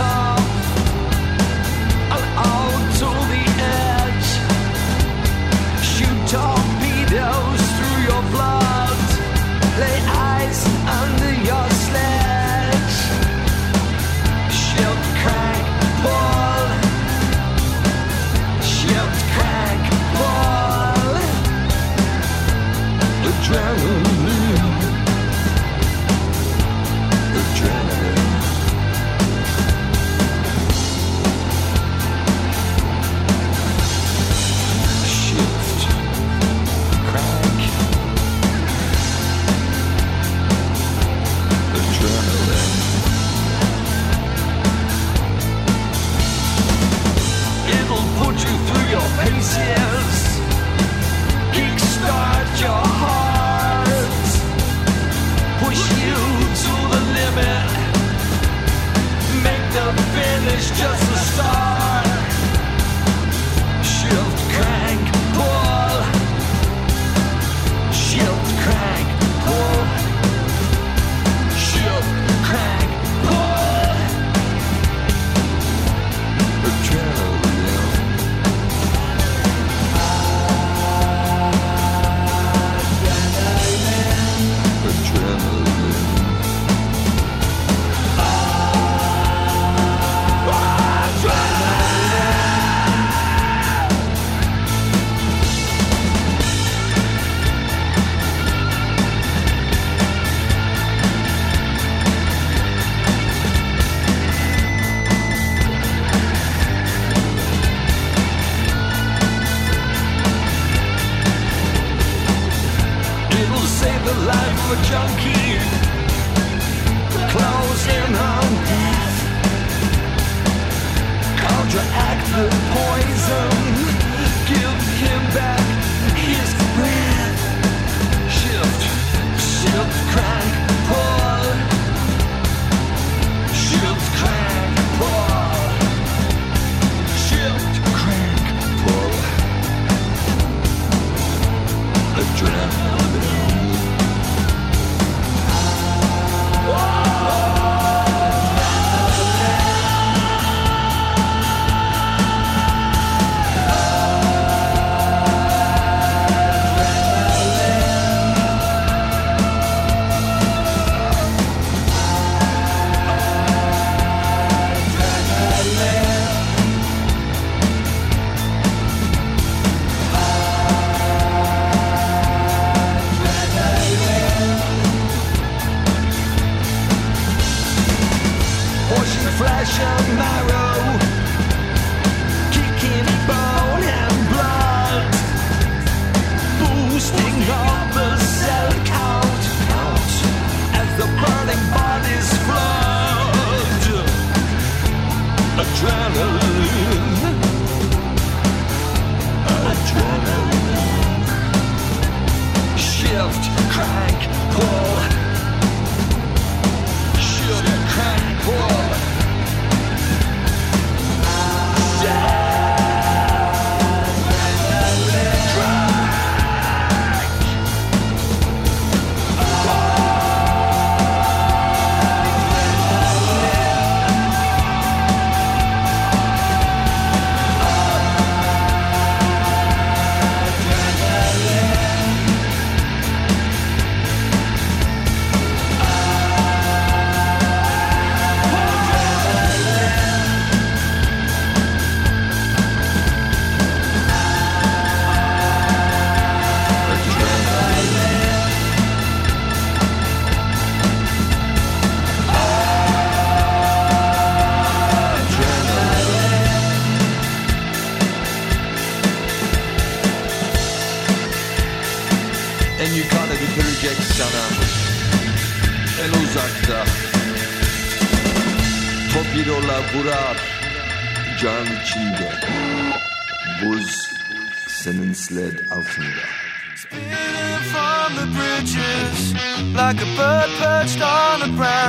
to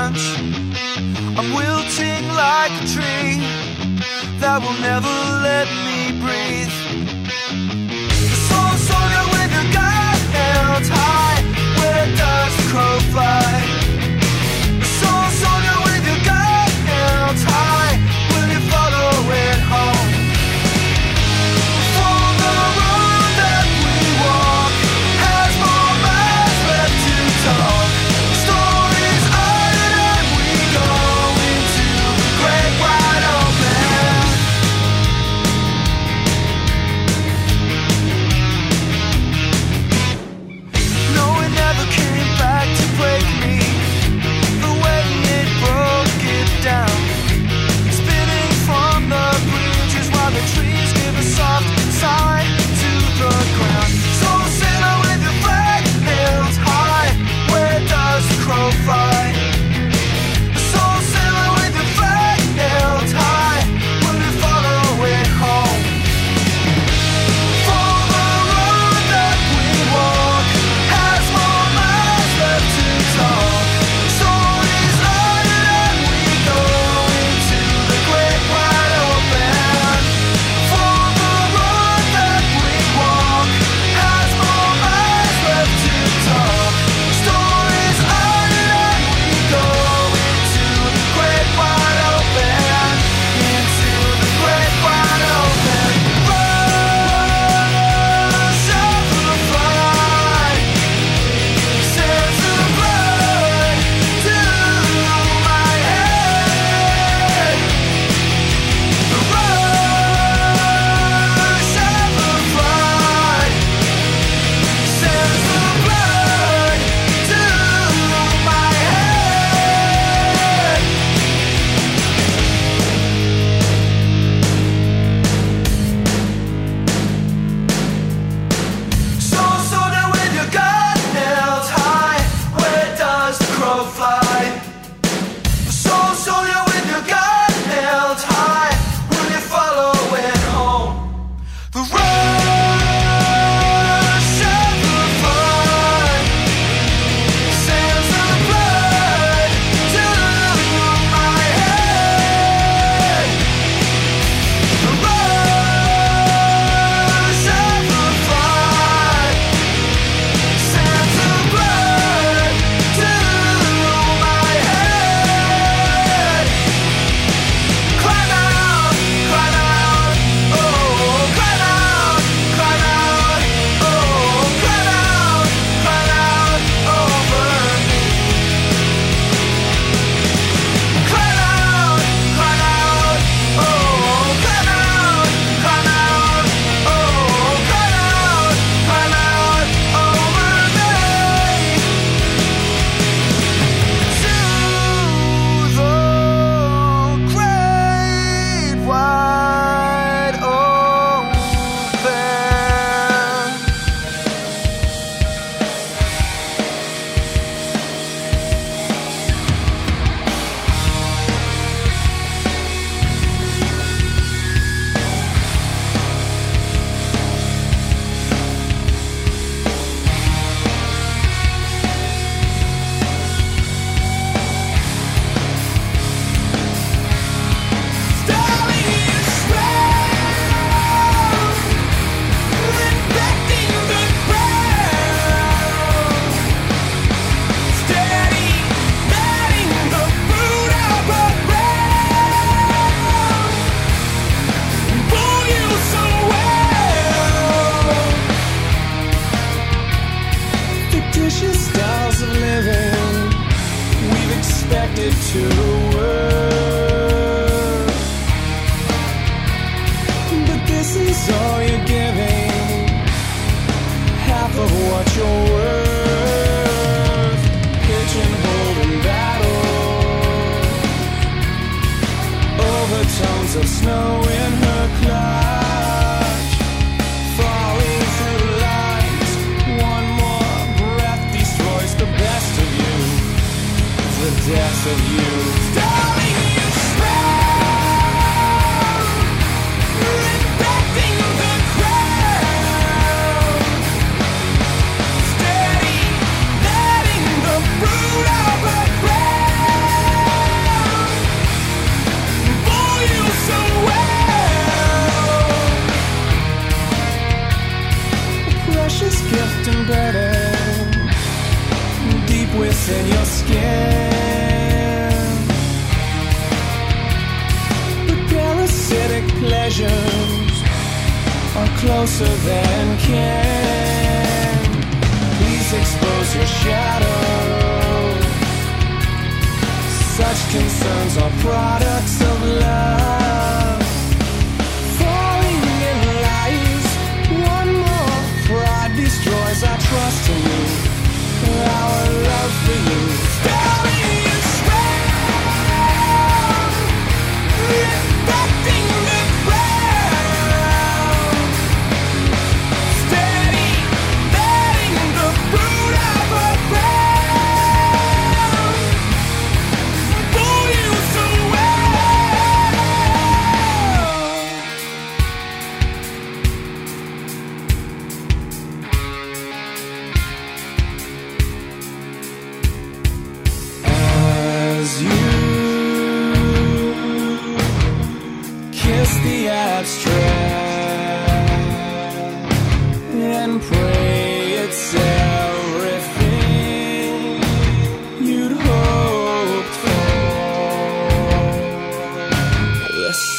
branch. I'm wilting like a tree that will never let me breathe.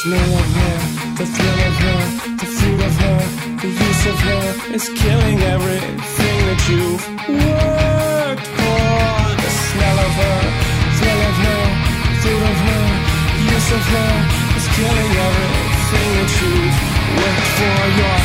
Smell of her, the thrill of her, the fruit of her, the use of her is killing everything that you've worked for. The smell of her, thrill of her, fruit of her, use of her is killing everything that you've worked for. Your